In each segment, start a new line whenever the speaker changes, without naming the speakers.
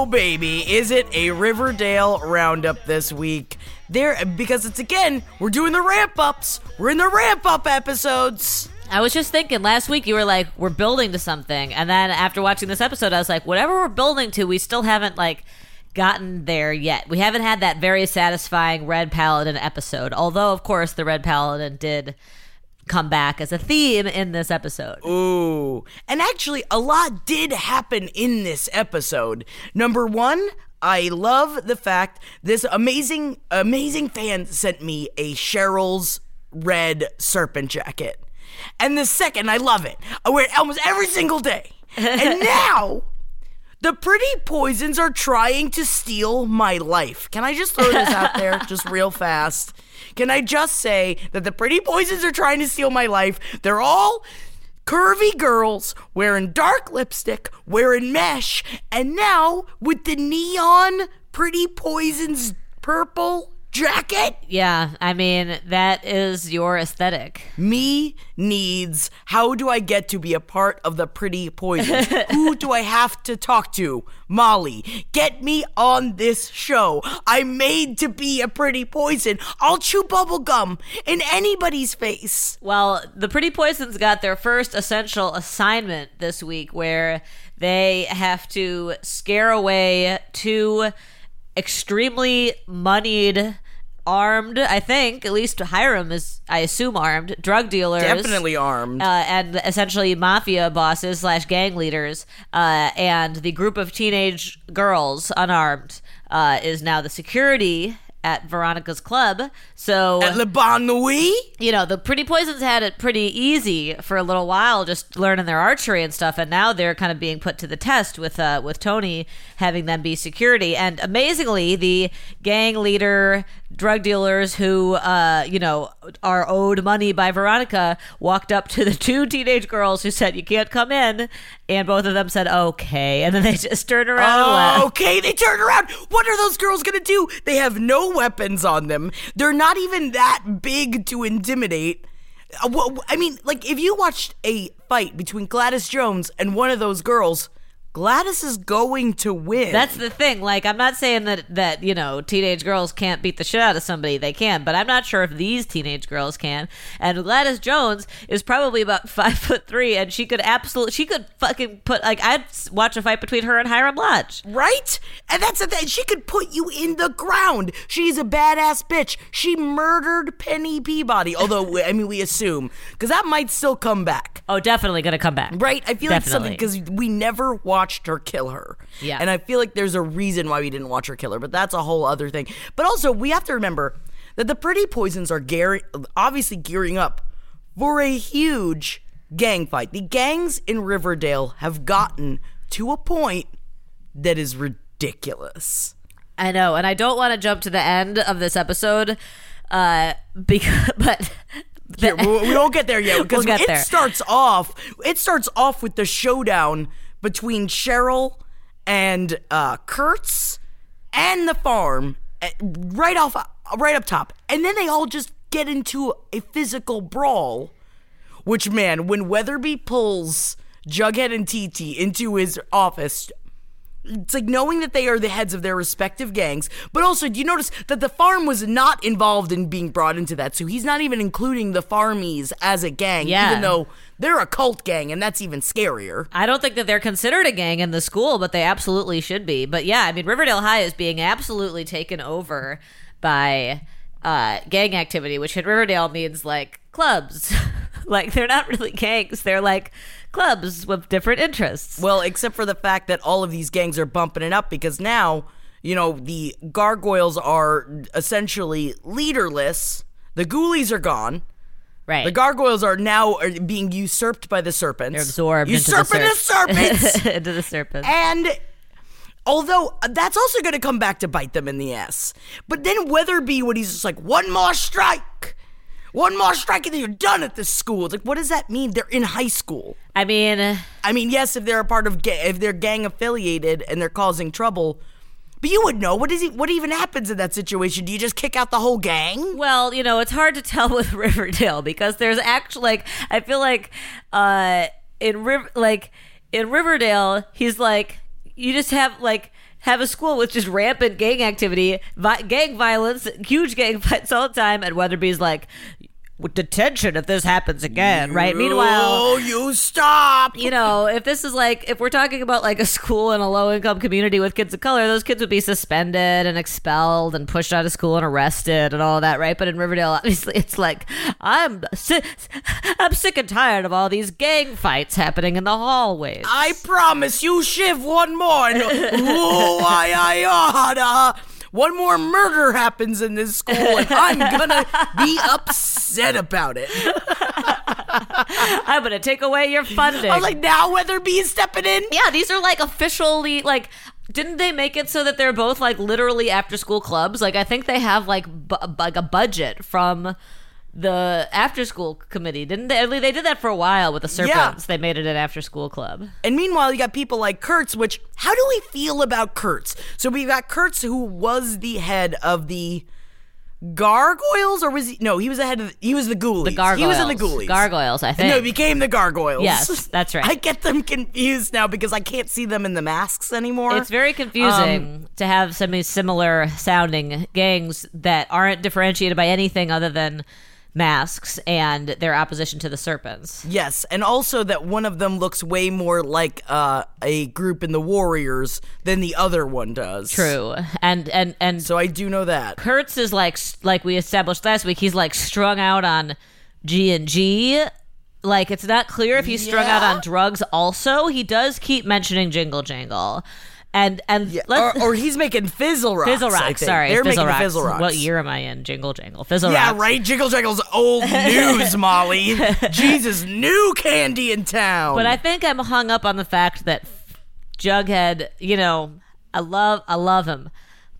Oh, baby. Is it a Riverdale roundup this week? There, because it's again, we're doing the ramp ups. We're in the ramp up episodes.
I was just thinking last week you were like, we're building to something. And then after watching this episode, I was like, whatever we're building to, we still haven't like gotten there yet. We haven't had that very satisfying Red Paladin episode. Although, of course, the Red Paladin did come back as a theme in this episode.
Ooh. And actually, a lot did happen in this episode. Number one, I love the fact this amazing, amazing fan sent me a Cheryl's red serpent jacket. And the second, I love it. I wear it almost every single day. And now, the pretty poisons are trying to steal my life. Can I just throw this out there just real fast? Can I just say that the pretty poisons are trying to steal my life? They're all curvy girls wearing dark lipstick, wearing mesh, and now with the neon pretty poisons purple jacket,
Yeah, I mean, that is your aesthetic.
me needs how do I get to be a part of the pretty poison? Who do I have to talk to? Molly, get me on this show. I'm made to be a pretty poison. I'll chew bubble gum in anybody's face.
Well, the Pretty Poisons got their first essential assignment this week where they have to scare away two extremely moneyed, armed, I think, at least Hiram is, I assume, armed, drug dealers.
Definitely armed.
Uh, and essentially mafia bosses slash gang leaders. Uh, and the group of teenage girls, unarmed, uh, is now the security at Veronica's club. So
At Le Bonne Nuit?
you know, the Pretty Poisons had it pretty easy for a little while, just learning their archery and stuff, and now they're kind of being put to the test with uh, with Toni having them be security. And amazingly, the gang leader, drug dealers who, uh, you know, are owed money by Veronica, walked up to the two teenage girls who said, "You can't come in," and both of them said, "Okay," and then they just turned around
Oh, okay, they turned around. What are those girls gonna do? They have no weapons on them. They're not even that big to intimidate. Uh, I mean, like, if you watched a fight between Gladys Jones and one of those girls, Gladys is going to win.
That's the thing. Like, I'm not saying that that you know teenage girls can't beat the shit out of somebody. They can, but I'm not sure if these teenage girls can. And Gladys Jones is probably about five foot three, and she could absolutely, she could fucking put like I'd watch a fight between her and Hiram Lodge.
Right? And that's the thing. She could put you in the ground. She's a badass bitch. She murdered Penny Peabody. Although, I mean, we assume. Because that might still come back.
Oh, definitely gonna come back.
Right? I feel like something because we never watched her kill her.
Yeah.
And I feel like there's a reason why we didn't watch her kill her, but that's a whole other thing. But also, we have to remember that the Pretty Poisons are gearing, obviously gearing up for a huge gang fight. The gangs in Riverdale have gotten to a point that is ridiculous.
I know, and I don't want to jump to the end of this episode, uh, because but.
Here, we, we won't get there yet because
We'll
it
there.
starts off. It starts off with the showdown between Cheryl and uh, Kurtz and the farm, eh, right off, right up top, and then they all just get into a physical brawl. Which man, when Weatherby pulls Jughead and TT into his office. It's like knowing that they are the heads of their respective gangs, but also, do you notice that the farm was not involved in being brought into that? So he's not even including the farmies as a gang,
Yeah.
even though they're a cult gang, and that's even scarier.
I don't think that they're considered a gang in the school, but they absolutely should be. But yeah, I mean, Riverdale High is being absolutely taken over by uh, gang activity, which in Riverdale means like clubs. like they're not really gangs; they're like clubs with different interests.
Well, except for the fact that all of these gangs are bumping it up because now, you know, the gargoyles are essentially leaderless. The ghoulies are gone.
right.
The gargoyles are now being usurped by the serpents.
they're absorbed
Usurping
into
the serpents.
into the serpents.
and although uh, that's also going to come back to bite them in the ass. But then Weatherby, when he's just like, one more strike. One more strike and then you're done at this school. It's like, what does that mean? They're in high school.
I mean,
I mean, yes, if they're a part of ga- if they're gang affiliated and they're causing trouble, but you would know what is it? What even happens in that situation? Do you just kick out the whole gang?
Well, you know, it's hard to tell with Riverdale because there's actually like I feel like uh in Riv- like in Riverdale, he's like you just have like have a school with just rampant gang activity, vi- gang violence, huge gang fights all the time, and Weatherby's like detention if this happens again, right? Meanwhile,
oh, you stop!
you know, if this is like, if we're talking about like a school in a low income community with kids of color, those kids would be suspended and expelled and pushed out of school and arrested and all that, right? But in Riverdale, obviously, it's like, I'm sick, I'm sick and tired of all these gang fights happening in the hallways.
I promise you, Shiv, one more. And, oh, I, I oughta. One more murder happens in this school, and I'm gonna be upset about it.
I'm gonna take away your funding.
I was like, now Weatherby is stepping in.
yeah, these are like officially like. Didn't they make it so that they're both like literally after school clubs? Like I think they have like bu- like a budget from the after school committee, didn't they? At least They did that for a while with the serpents. They made it an after school club.
And meanwhile, you got people like Kurtz, which, how do we feel about Kurtz? So we've got Kurtz, who was the head of the Gargoyles, or was he? No, he was the head of, he was the Ghoulies.
The gargoyles.
He was in the Ghoulies.
Gargoyles, I think.
No, he became the Gargoyles.
Yes, that's right.
I get them confused now because I can't see them in the masks anymore.
It's very confusing
Um,
to have some similar sounding gangs that aren't differentiated by anything other than masks and their opposition to the serpents.
Yes, and also that one of them looks way more like uh, a group in the Warriors than the other one does.
True. And and and
So I do know that.
Kurtz is like like we established last week. He's like strung out on G and G. Like it's not clear if he's strung out on drugs. Also, he does keep mentioning Jingle Jangle, and and
Yeah,
let's,
or, or he's making Fizzle Rocks.
Fizzle
I
Rock.
think.
Sorry,
They're
Fizzle
making
Rocks.
Fizzle Rocks.
What year am I in? Jingle Jangle. Fizzle
Yeah,
Rocks.
right. Jingle Jangle's old news, Molly. Jesus, new candy in town.
But I think I'm hung up on the fact that Jughead, you know, I love I love him,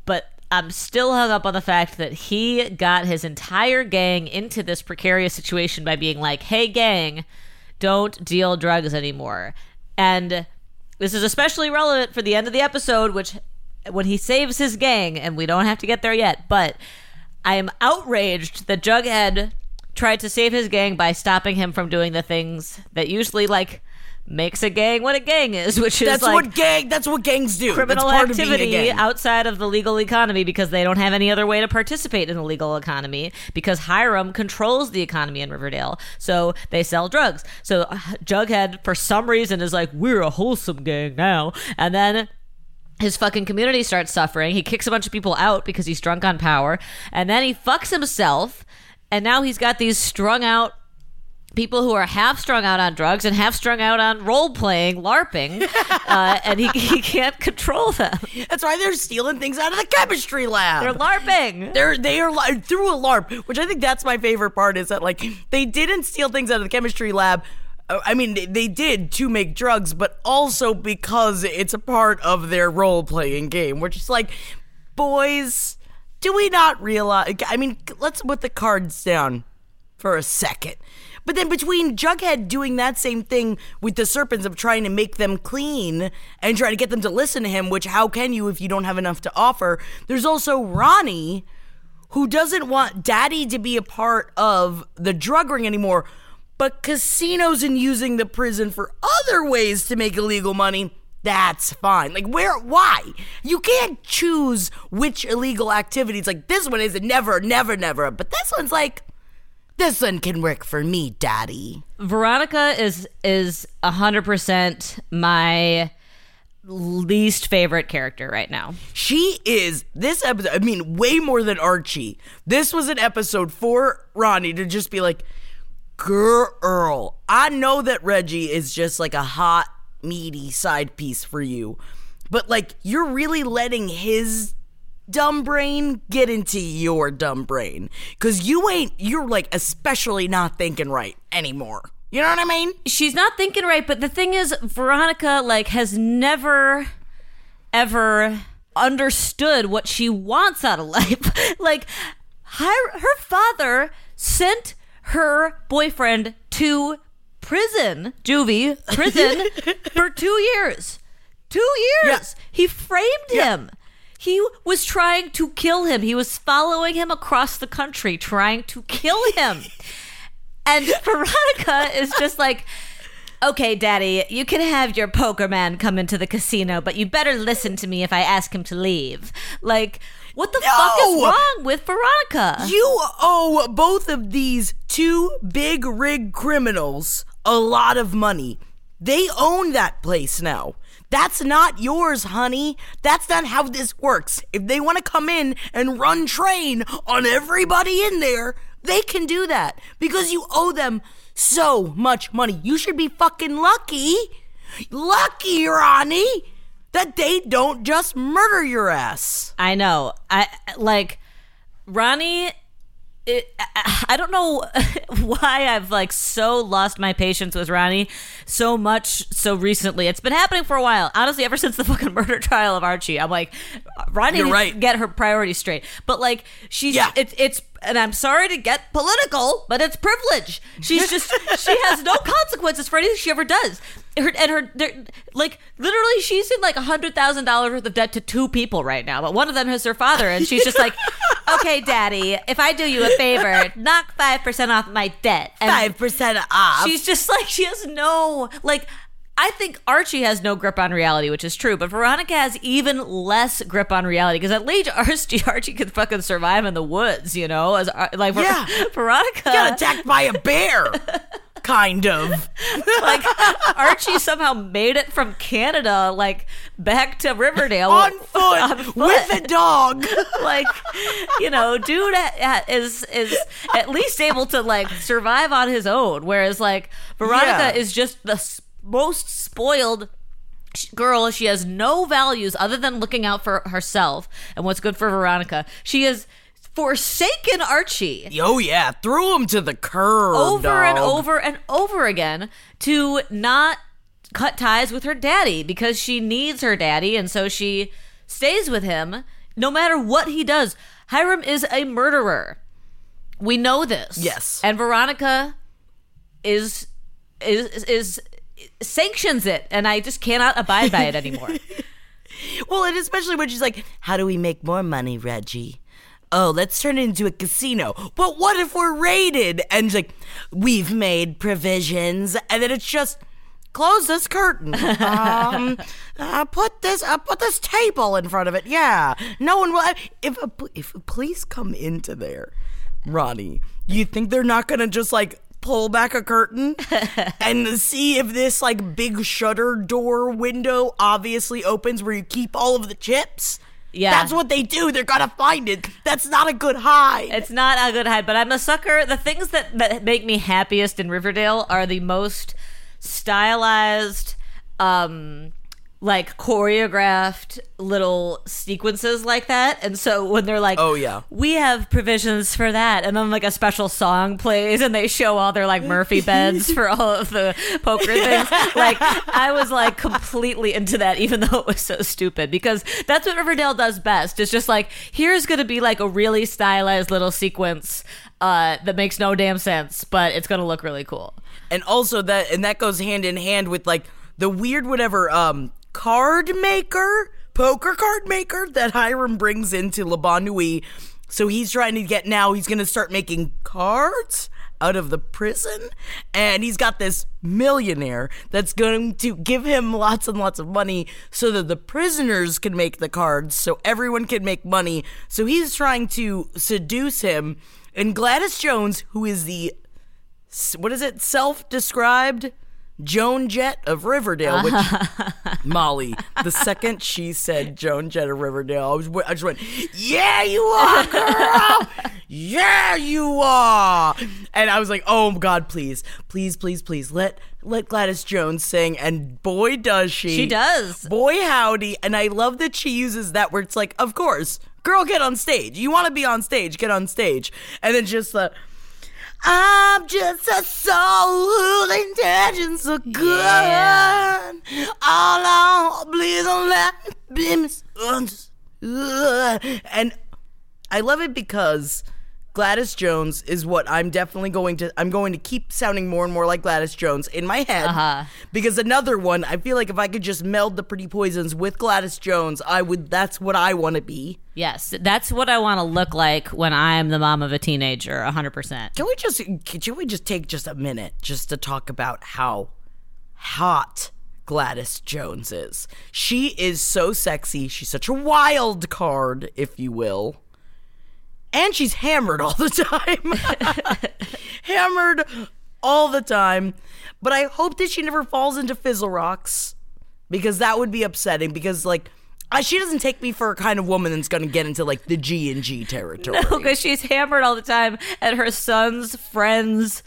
but I'm still hung up on the fact that he got his entire gang into this precarious situation by being like, "Hey gang, don't deal drugs anymore." And this is especially relevant for the end of the episode which when he saves his gang and we don't have to get there yet, but I am outraged that Jughead tried to save his gang by stopping him from doing the things that usually like makes a gang what a gang is, which is
that's
like
what gang. That's what gangs do.
criminal
that's part Of being a
activity
gang.
outside of the legal economy because they don't have any other way to participate in the legal economy because Hiram controls the economy in Riverdale. So they sell drugs. So uh, Jughead, for some reason, is like, we're a wholesome gang now. And then his fucking community starts suffering. He kicks a bunch of people out because he's drunk on power. And then he fucks himself. And now he's got these strung out people who are half strung out on drugs and half strung out on role playing, LARPing. uh, and he, he can't control them.
That's why they're stealing things out of the chemistry lab.
They're LARPing.
They're they are through a LARP, which I think that's my favorite part is that like they didn't steal things out of the chemistry lab. Uh, I mean, they, did to make drugs, but also because it's a part of their role playing game. We're just like, boys, do we not realize? I mean, let's put the cards down for a second. But then between Jughead doing that same thing with the serpents of trying to make them clean and trying to get them to listen to him, which how can you if you don't have enough to offer? There's also Ronnie, who doesn't want Daddy to be a part of the drug ring anymore. but casinos and using the prison for other ways to make illegal money, that's fine. Like, where, why? You can't choose which illegal activities. Like, this one is never, never, never. But this one's like, this one can work for me, daddy.
Veronica is is hundred percent my least favorite character right now.
She is this episode. I mean, way more than Archie. This was an episode for Ronnie to just be like, "Girl, I know that Reggie is just like a hot, meaty side piece for you, but like you're really letting his dumb brain get into your dumb brain because you ain't. You're like especially not thinking right anymore. You know what I mean?
She's not thinking right, but the thing is, Veronica like has never ever understood what she wants out of life. like her, her father sent her boyfriend to prison, juvie, prison for 2 years. 2 years. He framed him. He was trying to kill him. He was following him across the country trying to kill him. And Veronica is just like, okay, daddy, you can have your poker man come into the casino, but you better listen to me if I ask him to leave. Like, what the fuck is wrong with Veronica?
You owe both of these two big rig criminals a lot of money. They own that place now. That's not yours, honey. That's not how this works. If they want to come in and run train on everybody in there, they can do that because you owe them so much money. You should be fucking lucky, lucky, Ronnie, that they don't just murder your ass.
I know. I like Ronnie. It, I don't know why I've like so lost my patience with Ronnie so much so recently. It's been happening for a while. Honestly, ever since the fucking murder trial of Archie, I'm like, Ronnie
You're right.
get her priorities straight. But like, she's
Yeah.
it's it's and I'm sorry to get political, but it's privilege. She's just she has no consequences for anything she ever does. Her and her like literally she's in like a hundred thousand dollars worth of debt to two people right now, but one of them is her father, and she's just like, okay, daddy, if I do you a favor, knock five percent off my debt.
Five percent off.
She's just like she has no like. I think Archie has no grip on reality, which is true, but Veronica has even less grip on reality because at least Archie, Archie could fucking survive in the woods, you know. As Ar- like
Yeah.
Veronica,
got attacked by a bear. kind of.
like Archie somehow made it from Canada, like back to Riverdale
on foot,
on foot.
with a dog.
like you know dude uh, uh, is is at least able to like survive on his own whereas like veronica
Yeah.
is just the most spoiled girl she has no values other than looking out for herself and what's good for veronica she has forsaken archie
Oh yeah, threw him to the curb.
over and over and over again to not cut ties with her daddy because she needs her daddy and so she stays with him no matter what he does. Hiram is a murderer. We know this.
Yes.
And Veronica is is is sanctions it and I just cannot abide by it anymore.
Well, and especially when she's like, "How do we make more money, Reggie?" Oh, let's turn it into a casino. But what if we're raided? And she's like, "We've made provisions," and then it's just. Close this curtain. Um, uh, put this. Uh, put this table in front of it. Yeah, no one will. If a, if police come into there, Ronnie, you think they're not gonna just like pull back a curtain and see if this like big shutter door window obviously opens where you keep all of the chips?
Yeah.
That's what they do. They're gonna find it. That's not a good hide.
It's not a good hide, but I'm a sucker. The things that, that make me happiest in Riverdale are the most stylized, um, like choreographed little sequences like that. And so when they're like,
Oh, yeah.
we have provisions for that," and then like a special song plays and they show all their like Murphy beds for all of the poker things. Like I was like completely into that, even though it was so stupid. Because that's what Riverdale does best. It's just like here's gonna be like a really stylized little sequence uh, that makes no damn sense, but it's gonna look really cool.
and also that and that goes hand in hand with like the weird whatever um card maker poker card maker that hiram brings into la Bonne Nuit. so he's trying to get now he's gonna start making cards out of the prison, and he's got this millionaire that's going to give him lots and lots of money so that the prisoners can make the cards, so everyone can make money. So he's trying to seduce him, and Gladys Jones, who is the what is it, self-described Joan Jett of Riverdale, which Molly, the second she said Joan Jett of Riverdale, I, was, I just went, yeah, you are, girl. yeah, you are. And I was like, oh God, please, please, please, please, let let Gladys Jones sing. And boy, does she.
She does.
Boy, howdy. And I love that she uses that where it's like, of course, girl, get on stage. You want to be on stage, get on stage. And then just the. I'm just a soul whose intentions are good.
Yeah.
All I please don't let me be misunderstood. And I love it because Gladys Jones is what I'm definitely going to I'm going to keep sounding more and more like Gladys Jones in my head.
Uh-huh.
Because another one, I feel like if I could just meld the pretty poisons with Gladys Jones, I would that's what I want to be.
Yes, that's what I want to look like when I'm the mom of a teenager. 100%.
Can we just can we just take just a minute just to talk about how hot Gladys Jones is? She is so sexy. She's such a wild card, if you will. And she's hammered all the time. hammered all the time. But I hope that she never falls into fizzle rocks because that would be upsetting because like she doesn't take me for a kind of woman that's going to get into like the G and G territory.
No, Because she's hammered all the time at her son's friend's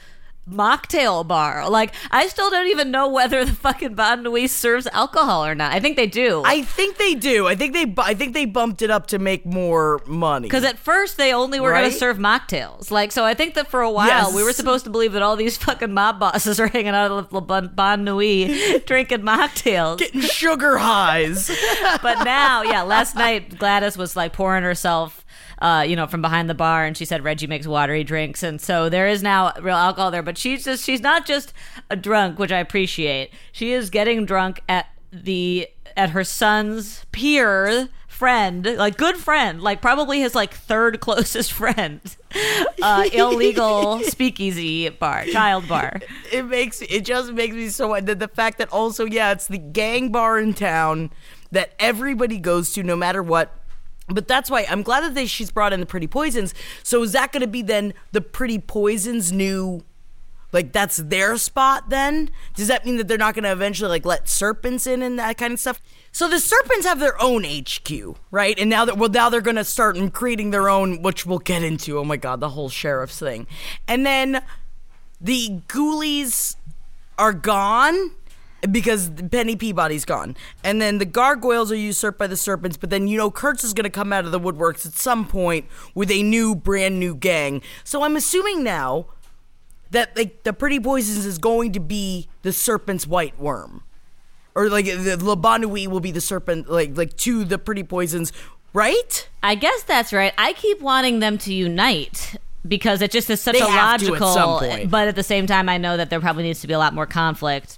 mocktail bar. Like, I still don't even know whether the fucking Bonne Nuit serves alcohol or not. I think they do.
I think they do. I think they. I think they bumped it up to make more money.
Because at first they only were going to serve mocktails. Like, so I think that for a while
Yes.
we were supposed to believe that all these fucking mob bosses are hanging out at the bonne Nuit drinking mocktails.
getting sugar highs.
but now, yeah, last night Gladys was like pouring herself, uh, you know, from behind the bar, and she said Reggie makes watery drinks, and so there is now real alcohol there. But she's just she's not just a drunk, which I appreciate. She is getting drunk at the at her son's peer friend, like good friend, like probably his like third closest friend, uh, illegal speakeasy bar, child bar.
it makes it just makes me so the, the fact that also yeah it's the gang bar in town that everybody goes to no matter what but that's why i'm glad that they, she's brought in the pretty poisons. So is that going to be then the pretty poisons new like that's their spot then? Does that mean that they're not going to eventually like let serpents in and that kind of stuff? So the serpents have their own hq right? And now that well now they're going to start creating their own which we'll get into. Oh my god the whole sheriff's thing. And then the ghoulies are gone because Penny Peabody's gone. And then the gargoyles are usurped by the serpents, but then you know Kurtz is going to come out of the woodworks at some point with a new brand new gang. So I'm assuming now that like the pretty poisons is going to be the serpent's Whyte Wyrm. Or like the La Bonne Nuit will be the serpent like like to the pretty poisons, right?
I guess that's right. I keep wanting them to unite because it just is such
They
a
at
logical.
point.
But at the same time, I know that there probably needs to be a lot more conflict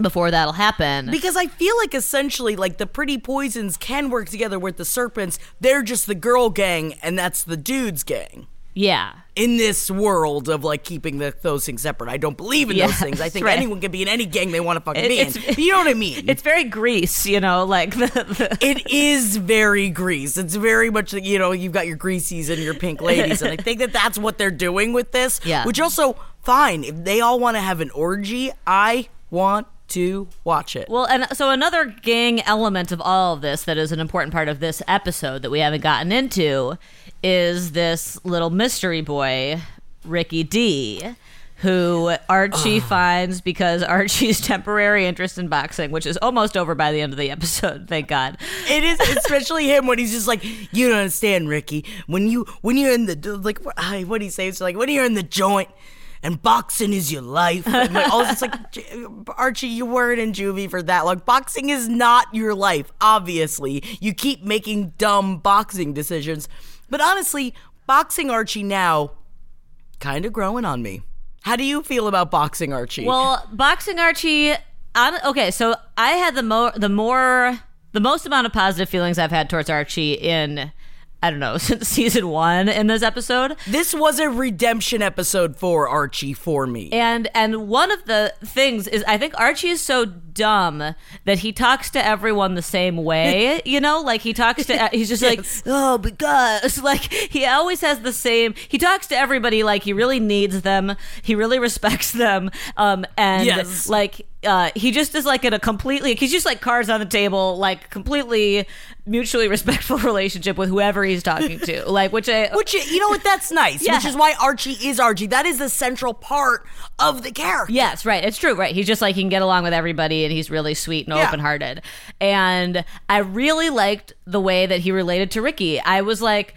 before that'll happen.
Because I feel like essentially, like the pretty poisons can work together with the serpents. They're just the girl gang, and that's the dudes gang.
yeah.
In this world of like keeping the, those things separate, I don't believe in
Yeah,
those things. I think
right.
anyone can be in any gang they want to fucking
It-
be in. you know what I mean?
It's very Grease, you know, like the, the
it is very grease. It's very much like, you know, you've got your greasies and your pink ladies. And I think that that's what they're doing with this.
Yeah.
Which also, fine. If they all want to have an orgy, I want to watch it.
Well, and so another gang element of all of this that is an important part of this episode that we haven't gotten into is this little mystery boy, Ricky D, who Archie finds because Archie's temporary interest in boxing, which is almost over by the end of the episode, thank God.
It is especially him when he's just like, you don't understand, Ricky. When you when you're in the like, what do you say? It's like when you're in the joint. And boxing is your life. And it's like, Archie, you weren't in juvie for that long. Boxing is not your life, obviously. You keep making dumb boxing decisions. But honestly, boxing Archie now, kind of growing on me. How do you feel about boxing Archie?
Well, boxing Archie. On, okay, so I had the more the more the most amount of positive feelings I've had towards Archie in I don't know, since season one in this episode.
This was a redemption episode for Archie for me.
And and one of the things is I think Archie is so dumb that he talks to everyone the same way, you know? Like he talks to he's just like, "Oh, because like he always has the same he talks to everybody like he really needs them. He really respects them. Um and
Yes.
like uh, he just is like in a completely he's just like cards on the table like completely mutually respectful relationship with whoever he's talking to like which i
Which you know what? That's nice.
Yeah.
Which is why Archie is Archie. That is the central part of the character.
Yes, right. It's true, right? He's just like he can get along with everybody and he's really sweet and
Yeah.
open hearted. And I really liked the way that he related to Ricky. I was like,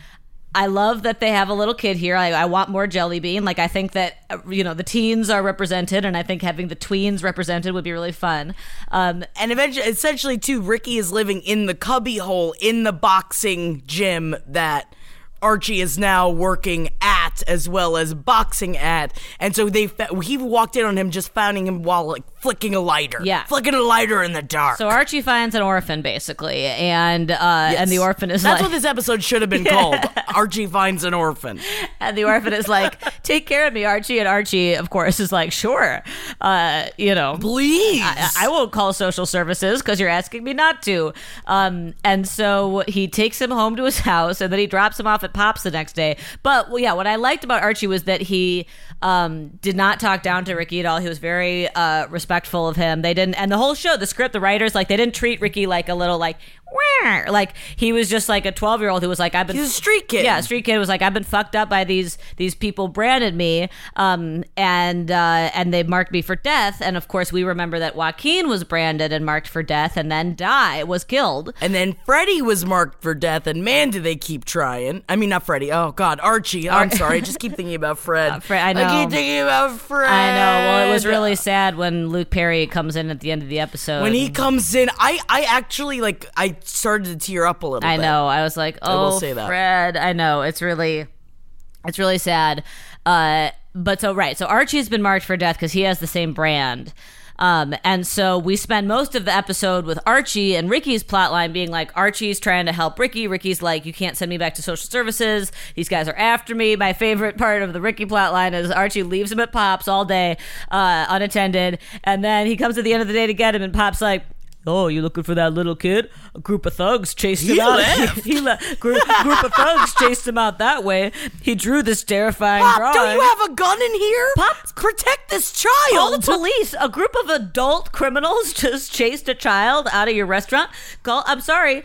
I love that they have a little kid here. I, I want more jelly bean. Like I think that uh, you know the teens are represented, and I think having the tweens represented would be really fun. Um,
And eventually, essentially, too, Ricky is living in the cubby hole in the boxing gym that Archie is now working at, as well as boxing at. And so they he walked in on him, just finding him while like flicking a lighter.
Yeah.
flicking a lighter in the dark.
so Archie finds an orphan basically, and uh, and the orphan is
That's
like,
what this episode should have been called. Archie finds an orphan.
And the orphan is like, "Take care of me, Archie." And Archie, of course, is like, "Sure, uh, you know,
Please.
I, I won't call social services because you're asking me not to." Um, and so he takes him home to his house, and then he drops him off at Pops the next day. But well, yeah, what I liked about Archie was that he um, did not talk down to Ricky at all. He was very uh, respectful of him. They didn't, and the whole show, the script, the writers, like they didn't treat Ricky like a little like. Like he was just like a twelve year old who was like I've been
He's a street kid.
yeah street kid was like I've been fucked up by these these people branded me um and uh and they marked me for death and of course we remember that Joaquin was branded and marked for death and then die was killed
And then Freddy was marked for death, and man, do they keep trying. I mean, not Freddy. Oh, God. Archie. I'm sorry. I just keep thinking about Fred.
Uh, I know.
keep thinking about Fred.
I know well it was really sad when Luke Perry comes in at the end of the episode
When he comes in, I, I actually, like, I started to tear up a little bit.
I
bit.
know. I was like, oh,
will say that.
Fred. I know. It's really, it's really sad. Uh, but so right. So Archie's been marked for death because he has the same brand. Um, and so we spend most of the episode with Archie and Ricky's plotline being like Archie's trying to help Ricky. Ricky's like, you can't send me back to social services. These guys are after me. My favorite part of the Ricky plotline is Archie leaves him at Pops all day, uh, unattended, and then he comes at the end of the day to get him, and Pops like. Oh, you looking for that little kid? A group of thugs chased him
He
out.
left.
he left. Group, group of thugs chased him out that way. He drew this terrifying
Pop,
drawing.
don't you have a gun in here?
Pop.
Protect this child.
Call the police. A group of adult criminals just chased a child out of your restaurant. Call. I'm sorry.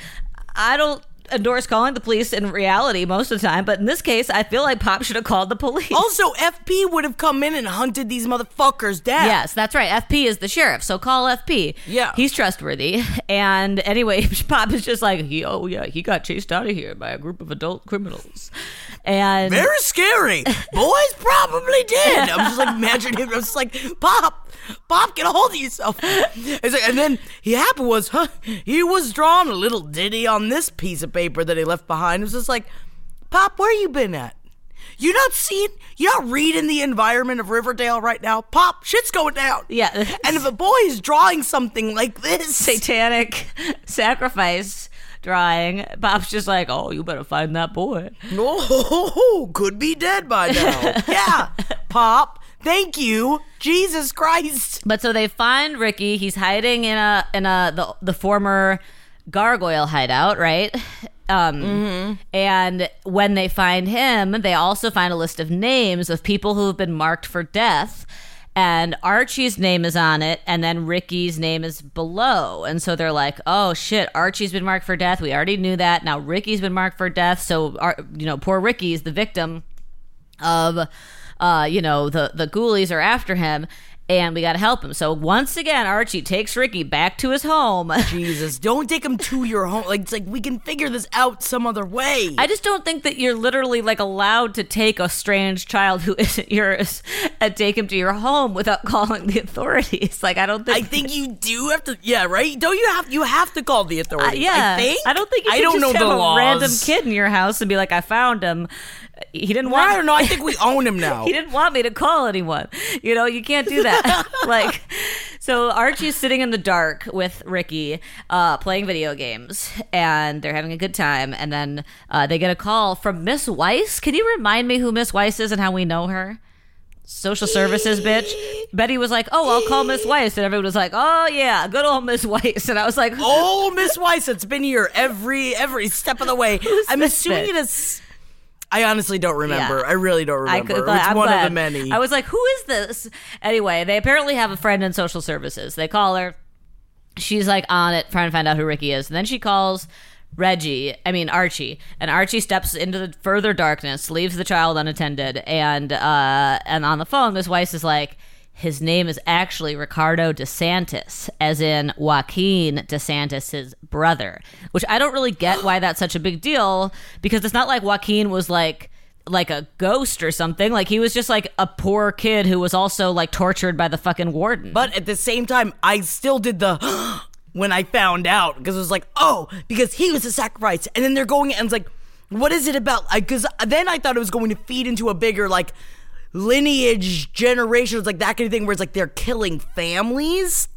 I don't endorse calling the police in reality most of the time, but in this case, I feel like Pop should have called the police.
Also, FP would have come in and hunted these motherfuckers down.
Yes, that's right. FP is the sheriff, so call FP.
Yeah.
he's trustworthy. And anyway, Pop is just like, he, oh yeah, he got chased out of here by a group of adult criminals, and
Very scary. Boys probably did. I'm just like imagining him. I'm just like, Pop, Pop, get a hold of yourself. It's like, and then he happened was, huh, he was drawing a little ditty on this piece of paper that he left behind. It was just like, Pop, where you been at? You not seeing, you not reading the environment of Riverdale right now? Pop, shit's going down.
Yeah.
And if a boy is drawing something like this,
satanic sacrifice drawing. Pop's just like, oh, you better find that boy.
Oh, could be dead by now. yeah, Pop. Thank you, Jesus Christ.
But so they find Ricky. He's hiding in a in a the the former gargoyle hideout, right? Um, And when they find him, they also find a list of names of people who have been marked for death. And Archie's name is on it, and then Ricky's name is below. And so they're like, "Oh shit, Archie's been marked for death. We already knew that. Now Ricky's been marked for death. So, you know, poor Ricky's the victim of uh you know the the ghoulies are after him and we got to help him so once again archie takes ricky back to his home
Jesus, don't take him to your home. Like it's like we can figure this out some other way.
I just don't think that you're literally like allowed to take a strange child who isn't yours and take him to your home without calling the authorities. Like I don't think
I think you do have to. Yeah, right. Don't you have you have to call the
Uh,
authorities?
yeah,
I think.
don't think you
I don't
just
know
have
the
a
laws.
random kid in your house and be like, "I found him." He didn't want.
I don't know. I think we own him now.
he didn't want me to call anyone. You know, you can't do that. like, So Archie's sitting in the dark with Ricky, uh, playing video games, and they're having a good time. And then uh, they get a call from Miss Weiss. Can you remind me who Miss Weiss is and how we know her? Social services bitch. Betty was like, "Oh, I'll call Miss Weiss," and everyone was like, "Oh yeah, good old Miss Weiss." And I was like,
Oh, Miss Weiss, it's been here every every step of the way. I'm assuming it is. I honestly don't remember.
Yeah.
I really don't
I
remember.
could,
it's
I'm
one
glad.
of the many.
I was like, who is this? Anyway, they apparently have a friend in social services. They call her. She's like on it, trying to find out who Ricky is. And then she calls Reggie, I mean Archie, and Archie steps into the further darkness, leaves the child unattended, and uh, and on the phone, Miss Weiss is like, his name is actually Ricardo DeSantis, as in Joaquin DeSantis' brother, which I don't really get why that's such a big deal because it's not like Joaquin was like like a ghost or something. Like he was just like a poor kid who was also like tortured by the fucking warden.
But at the same time, I still did the when I found out because it was like, oh, because he was a sacrifice, and then they're going and it's like, what is it about? Because then I thought it was going to feed into a bigger like lineage, generations, like that kind of thing, where it's like they're killing families.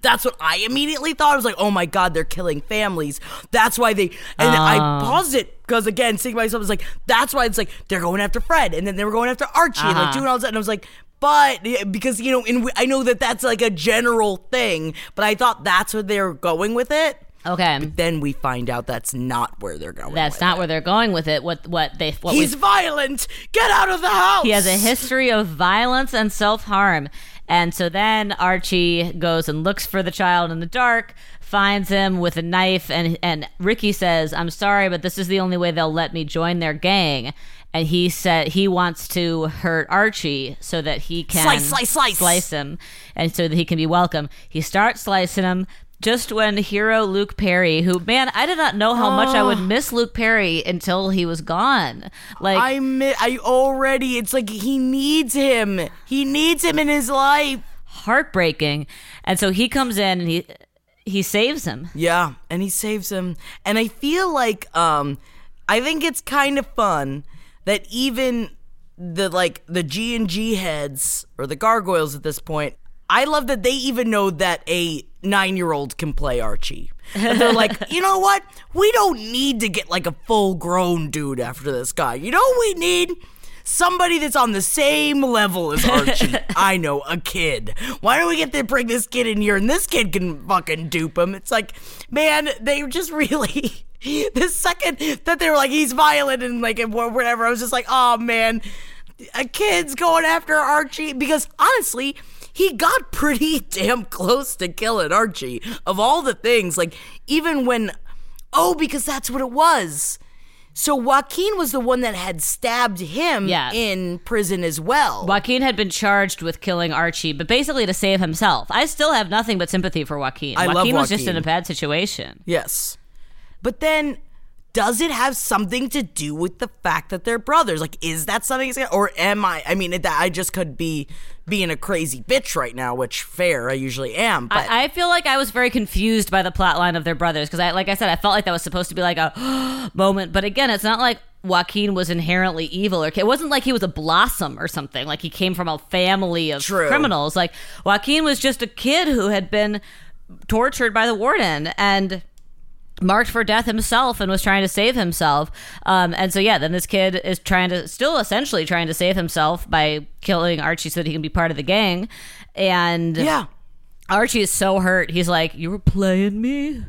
That's what I immediately thought. I was like, oh my god, they're killing families. That's why they. And I oh. paused it because again, seeing myself, was like, that's why it's like they're going after Fred, and then they were going after Archie, and like uh-huh. doing all that. And I was like, but because you know, and I know that that's like a general thing, but I thought that's where they're going with it.
Okay.
Then we find out that's not where they're going.
That's not
it.
where they're going with it. What what they what
He's violent. Get out of the house.
he has a history of violence and self harm, and so then Archie goes and looks for the child in the dark, finds him with a knife, and and Ricky says, "I'm sorry, but this is the only way they'll let me join their gang." And he said he wants to hurt Archie so that he can
Slice, slice, slice.
slice him, and so that he can be welcome. He starts slicing him. Just when hero Luke Perry, who man, I did not know how much I would miss Luke Perry until he was gone. Like
I mi- I already. It's like he needs him. He needs him in his life.
heartbreaking. And so he comes in and he he saves him.
Yeah, and he saves him. And I feel like um I think it's kind of fun that even the like the G and G heads or the gargoyles at this point, I love that they even know that a 9-year-old can play Archie. And they're like, "You know what? We don't need to get like a full-grown dude after this guy. You know we need?" Somebody that's on the same level as Archie. I know, a kid. Why don't we get to bring this kid in here and this kid can fucking dupe him? It's like, man, they just really. The second that they were like, he's violent and like, and whatever, I was just like, oh man, a kid's going after Archie. Because honestly, he got pretty damn close to killing Archie. Of all the things, like, even when. Oh, because that's what it was. So Joaquin was the one that had stabbed him
Yeah.
in prison as well.
Joaquin had been charged with killing Archie, but basically to save himself. I still have nothing but sympathy for Joaquin.
I love
Joaquin was just in a bad situation.
Yes. But then, does it have something to do with the fact that they're brothers? Like, is that something? Or am I? I mean, that I just could be being a crazy bitch right now, which fair, I usually am. But
I, I feel like I was very confused by the plot line of their brothers because I, like I said, I felt like that was supposed to be like a moment. But again, it's not like Joaquin was inherently evil or it wasn't like he was a blossom or something. Like he came from a family of
True.
criminals. Like Joaquin was just a kid who had been tortured by the warden and marked for death himself and was trying to save himself. Um, and so yeah, then this kid is trying to still essentially trying to save himself by killing Archie so that he can be part of the gang. And
yeah.
Archie is so hurt. He's like, "You were playing me.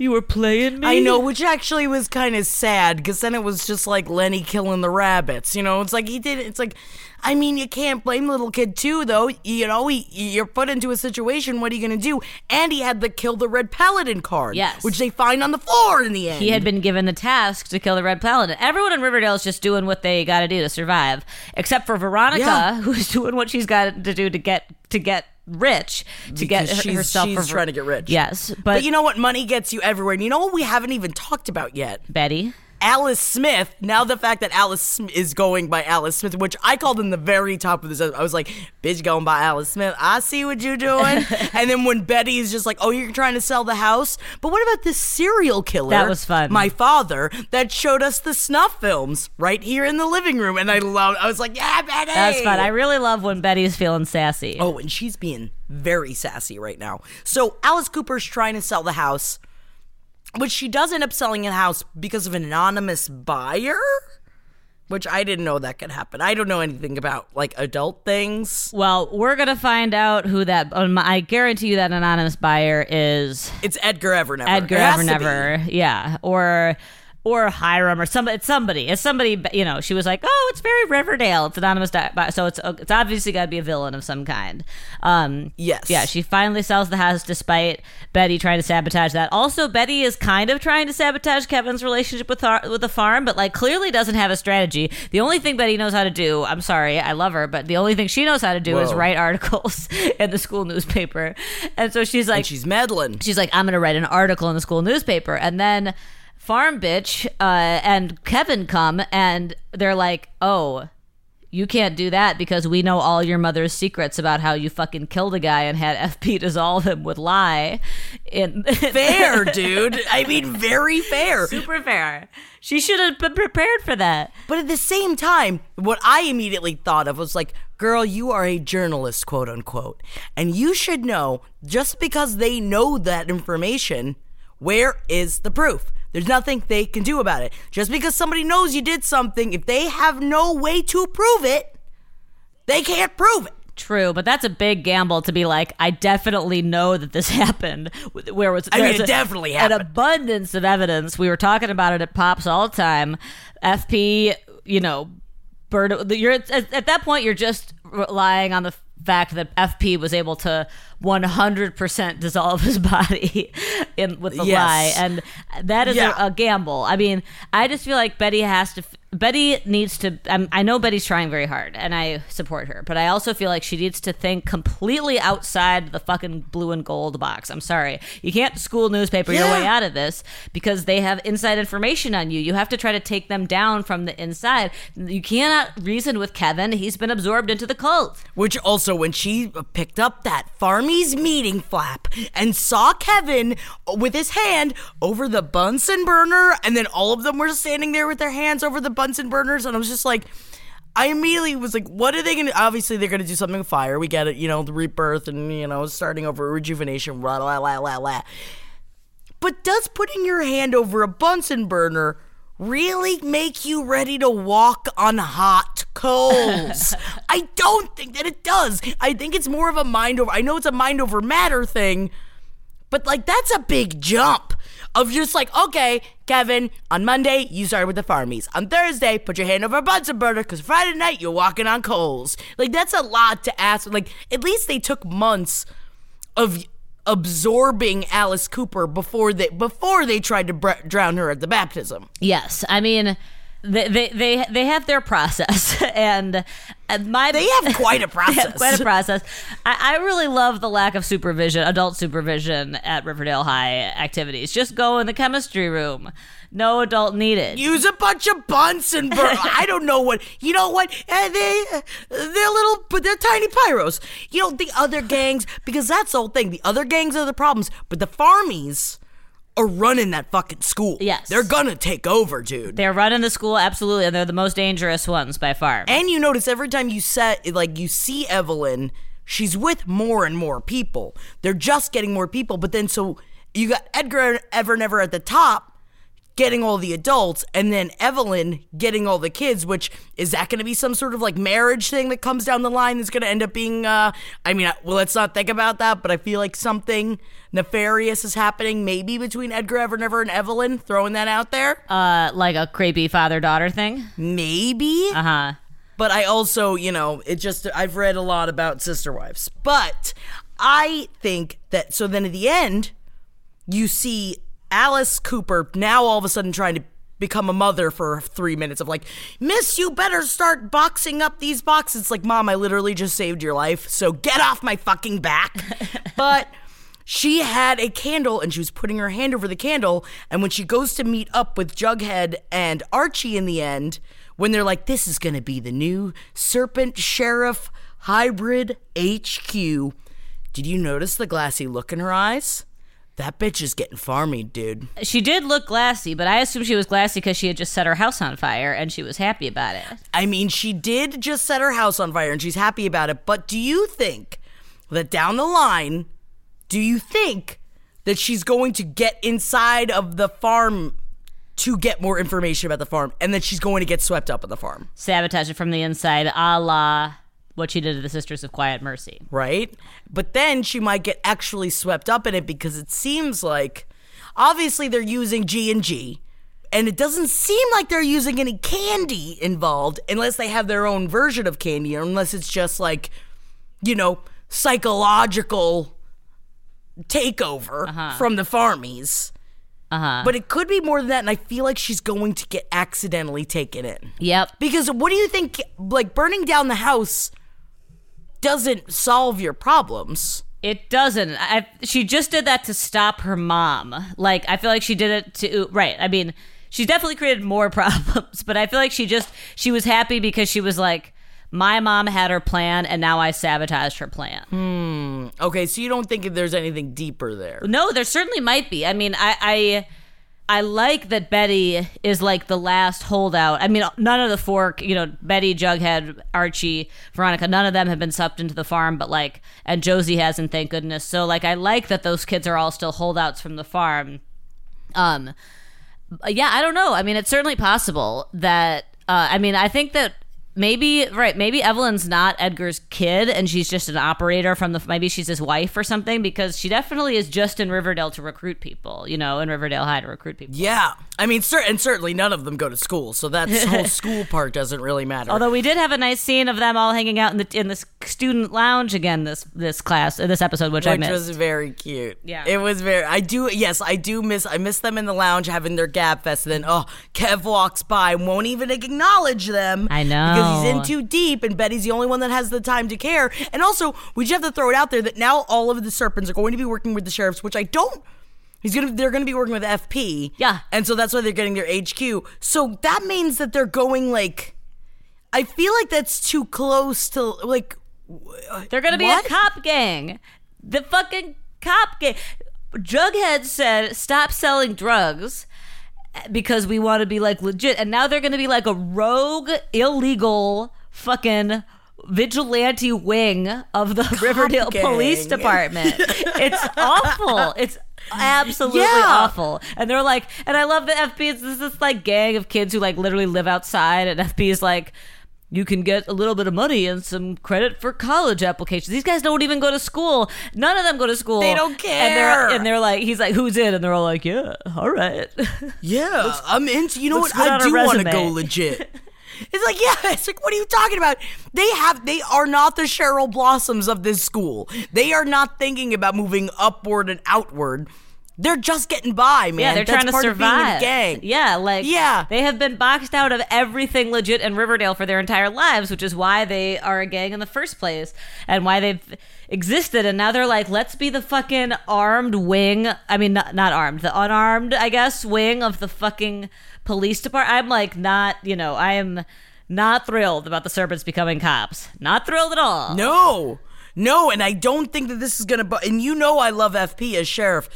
You were playing me."
I know, which actually was kind of sad because then it was just like Lenny killing the rabbits. You know, it's like he did. It's like, I mean, you can't blame little kid too, though. You know, he, you're put into a situation. What are you gonna do? And he had the kill the red paladin card,
Yes.
which they find on the floor in the end.
He had been given the task to kill the Red Paladin. Everyone in Riverdale is just doing what they got to do to survive, except for Veronica,
Yeah.
who's doing what she's got to do to get to get rich, to get
Because
her-
she's-
herself.
she's trying to get rich.
Yes, but,
But you know what? Money gets you everywhere. And you know what we haven't even talked about yet?
Betty.
Alice Smith. Now the fact that Alice is going by Alice Smith, which I called in the very top of this, I was like, "Bitch, going by Alice Smith. I see what you're doing." and then when Betty is just like, "Oh, you're trying to sell the house," but what about this serial killer?
That was fun.
My father that showed us the snuff films right here in the living room, and I loved. I was like, "Yeah, Betty."
That's fun. I really love when Betty's feeling sassy.
Oh, and she's being very sassy right now. So Alice Cooper's trying to sell the house, which she does end up selling the house because of an anonymous buyer. Which I didn't know that could happen. I don't know anything about like adult things.
Well, we're gonna find out who that. Um, I guarantee you that anonymous buyer is
It's Edgar Evernever.
Edgar. Evernever. Yeah, or or Hiram or somebody. It's somebody. It's somebody. You know, she was like, "Oh, it's very Riverdale. It's anonymous." Di- so it's it's obviously got to be a villain of some kind. Um,
Yes.
Yeah. She finally sells the house despite Betty trying to sabotage that. Also, Betty is kind of trying to sabotage Kevin's relationship with our, with the farm, but like clearly doesn't have a strategy. The only thing Betty knows how to do. I'm sorry, I love her, but the only thing she knows how to do is write articles in the school newspaper. And so she's like,
And she's meddling.
she's like, I'm going to write an article in the school newspaper. And then Farm Bitch uh, and Kevin come and they're like, oh, you can't do that because we know all your mother's secrets about how you fucking killed a guy and had FP dissolve him with lye. In-
Fair, dude. I mean, very fair.
Super fair. She should have been prepared for that.
But at the same time, what I immediately thought of was like, girl, you are a journalist, quote unquote. And you should know just because they know that information, where is the proof? There's nothing they can do about it. Just because somebody knows you did something, if they have no way to prove it, they can't prove it.
True, but that's a big gamble to be like, I definitely know that this happened. Where was
I mean, it
a-
definitely
An abundance of evidence. We were talking about it at Pops all the time. FP, you know, bird. You're at, at that point, you're just relying on the fact that FP was able to 100% dissolve his body in with the
Yes.
lye, and that is
Yeah.
a, a gamble. I mean, I just feel like Betty has to. Betty needs to. Um, I know Betty's trying very hard, and I support her. But I also feel like she needs to think completely outside the fucking blue and gold box. I'm sorry, you can't school newspaper your way out of this because they have inside information on you. You have to try to take them down from the inside. You cannot reason with Kevin. He's been absorbed into the cult.
Which also, when she picked up that Farmies meeting flap and saw Kevin with his hand over the Bunsen burner, and then all of them were standing there with their hands over the Bunsen burners, and I was just like, I immediately was like, what are they gonna? Obviously, they're gonna do something with fire. We get it, you know, the rebirth and you know, starting over, rejuvenation, blah blah blah blah blah. But does putting your hand over a Bunsen burner really make you ready to walk on hot coals? I don't think that it does. I think it's more of a mind over. I know it's a mind over matter thing, but like that's a big jump of just like, okay, Kevin, on Monday you started with the farmies. On Thursday, put your hand over a Bunsen burner because Friday night you're walking on coals. Like that's a lot to ask. Like at least they took months of absorbing Alice Cooper before they before they tried to br- drown her at the baptism.
Yes, I mean. They, they they they have their process and and my
They have quite a process.
quite a process. I, I really love the lack of supervision, adult supervision at Riverdale High activities. Just go in the chemistry room. No adult needed.
Use a bunch of Bunsen burn. I don't know what. You know what? Eh, they they're little, but they're tiny pyros. You know the other gangs because that's the whole thing. The other gangs are the problems, but the farmies are running that fucking school.
Yes.
they're gonna take over, dude.
They're running the school absolutely, and they're the most dangerous ones by far.
And you notice every time you set like you see Evelyn, she's with more and more people. They're just getting more people, but then so you got Edgar Evernever at the top getting all the adults and then Evelyn getting all the kids, which is that going to be some sort of like marriage thing that comes down the line that's going to end up being uh I mean, well let's not think about that, but I feel like something nefarious is happening maybe between Edgar Evernever and Evelyn, throwing that out there.
Uh, like a creepy father daughter thing.
maybe.
Uh huh.
but I also, you know, it just I've read a lot about sister wives. But I think that so then at the end, you see Alice Cooper now all of a sudden trying to become a mother for three minutes of like, Miss, you better start boxing up these boxes. It's like, Mom, I literally just saved your life, so get off my fucking back. but she had a candle and she was putting her hand over the candle. And when she goes to meet up with Jughead and Archie in the end, when they're like, this is going to be the new Serpent Sheriff Hybrid HQ, did you notice the glassy look in her eyes? That bitch is getting farmy, dude.
She did look glassy, but I assume she was glassy because she had just set her house on fire and she was happy about it.
I mean, she did just set her house on fire and she's happy about it. But do you think that down the line, do you think that she's going to get inside of the farm to get more information about the farm and that she's going to get swept up in the farm?
Sabotage it from the inside, a la what she did to the Sisters of Quiet Mercy.
right? But then she might get actually swept up in it because it seems like obviously they're using G and G. And it doesn't seem like they're using any candy involved unless they have their own version of candy, or unless it's just like, you know, psychological takeover from the farmies.
Uh-huh.
But it could be more than that, and I feel like she's going to get accidentally taken in.
Yep.
Because what do you think? Like burning down the house doesn't solve your problems.
It doesn't. I, she just did that to stop her mom. Like, I feel like she did it to. Right. I mean, she definitely created more problems, but I feel like she just. She was happy because she was like, my mom had her plan, and now I sabotaged her plan. Hmm.
Okay, so you don't think there's anything deeper there?
No, there certainly might be. I mean, I, I I like that Betty is like the last holdout. I mean, none of the four, you know, Betty, Jughead, Archie, Veronica, none of them have been supped into the farm, but like, and Josie hasn't, thank goodness. So like, I like that those kids are all still holdouts from the farm. Um, yeah, I don't know. I mean, it's certainly possible that. Uh, I mean, I think that maybe right. Maybe Evelyn's not Edgar's kid, and she's just an operator from the. Maybe she's his wife or something, because she definitely is just in Riverdale to recruit people. You know, in Riverdale High to recruit people.
Yeah, I mean, cer- and certainly none of them go to school, so that whole school part doesn't really matter.
Although we did have a nice scene of them all hanging out in the in this student lounge again this this class uh, this episode, which, I
which
missed.
was very cute.
Yeah.
it was very. I do. Yes, I do miss. I miss them in the lounge having their gab fest. And then, oh, Kev walks by, won't even acknowledge them.
I know.
Because he's in too deep, and Betty's the only one that has the time to care. And also, we just have to throw it out there that now all of the serpents are going to be working with the sheriffs, which I don't. He's gonna. They're gonna be working with FP.
Yeah.
and so that's why they're getting their HQ. So that means that they're going like. I feel like that's too close to like.
They're gonna be
What?
a cop gang. The fucking cop gang. Jughead said, "Stop selling drugs." Because we want to be like legit, and now they're going to be like a rogue, illegal, fucking vigilante wing of the Riverdale
gang.
Police Department. it's awful. It's absolutely
Yeah.
awful. And they're like, and I love the FP. It's this, this like gang of kids who like literally live outside, and FP is like, you can get a little bit of money and some credit for college applications. These guys don't even go to school. None of them go to school.
They don't
And they're,
care.
and they're like, he's like, who's in? And they're all like, yeah, all right.
Yeah, I'm into. You know what? I do want to go legit. It's like, yeah, it's like, what are you talking about? They have, they are not the Cheryl Blossoms of this school. They are not thinking about moving upward and outward. They're just getting by, man.
yeah, they're
That's
trying to
part of being in a
survive.
gang.
Yeah, like
Yeah.
they have been boxed out of everything legit in Riverdale for their entire lives, which is why they are a gang in the first place and why they've existed. And now they're like, let's be the fucking armed wing. I mean, not, not armed, the unarmed, I guess, wing of the fucking police department. I'm like, not, you know, I am not thrilled about the serpents becoming cops. Not thrilled at all.
No, no, and I don't think that this is gonna. Bu- and you know, I love FP as sheriff,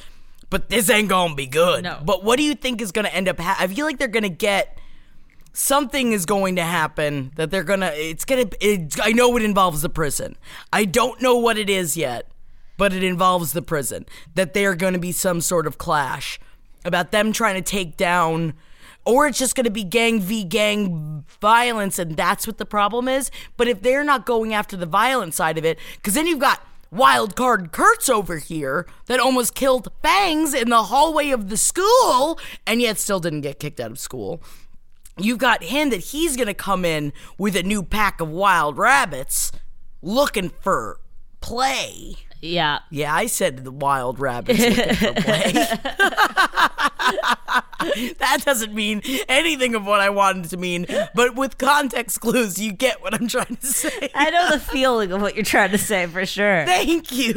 but this ain't gonna be good.
No.
But what do you think is gonna end up? Ha- I feel like they're gonna get something is going to happen that they're gonna. It's gonna. It, I know it involves the prison. I don't know what it is yet, but it involves the prison. That they are to be some sort of clash about them trying to take down. Or it's just going to be gang v gang violence, and that's what the problem is. But if they're not going after the violent side of it, because then you've got wild card Kurtz over here that almost killed Fangs in the hallway of the school, and yet still didn't get kicked out of school. You've got him that he's going to come in with a new pack of wild rabbits looking for play.
Yeah.
Yeah, I said the wild rabbits looking for play. that doesn't mean anything of what I wanted to mean, but with context clues, you get what I'm trying to say.
I know the feeling of what you're trying to say for sure.
Thank you.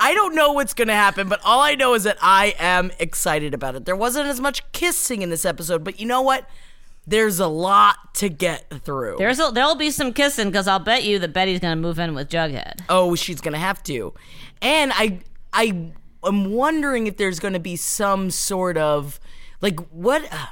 I don't know what's going to happen, but all I know is that I am excited about it. There wasn't as much kissing in this episode, but you know what? There's a lot to get through.
There's a, there'll be some kissing because I'll bet you that Betty's gonna move in with Jughead.
oh, she's gonna have to. And I I am wondering if there's gonna be some sort of like what uh,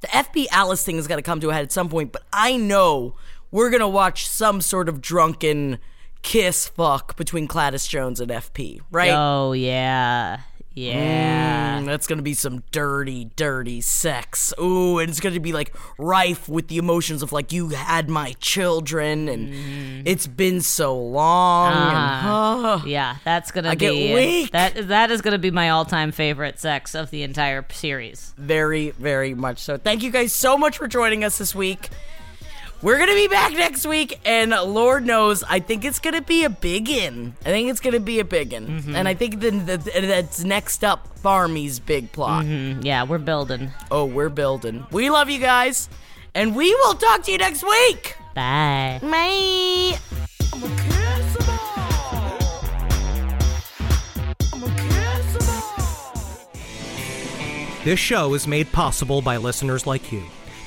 the FP Alice thing is gonna come to a head at some point, but I know we're gonna watch some sort of drunken kiss fuck between Gladys Jones and FP, right?
Oh yeah, yeah.
Mm, that's gonna be some dirty, dirty sex. Ooh, and it's gonna be like rife with the emotions of like you had my children and it's been so long. and,
Ah.
ah.
Yeah, that's gonna
I
be
get weak.
that. That is gonna be my all-time favorite sex of the entire series.
Very, very much so. Thank you guys so much for joining us this week. We're gonna be back next week, and Lord knows, I think it's gonna be a big in. I think it's gonna be a big in,
Mm-hmm.
and I think then that that's next up Farmy's big plot.
Mm, Yeah, we're building.
Oh, we're building. We love you guys, and we will talk to you next week.
Bye.
Bye.
I'ma kiss 'em all. I'ma kiss 'em all.
This show is made possible by listeners like you.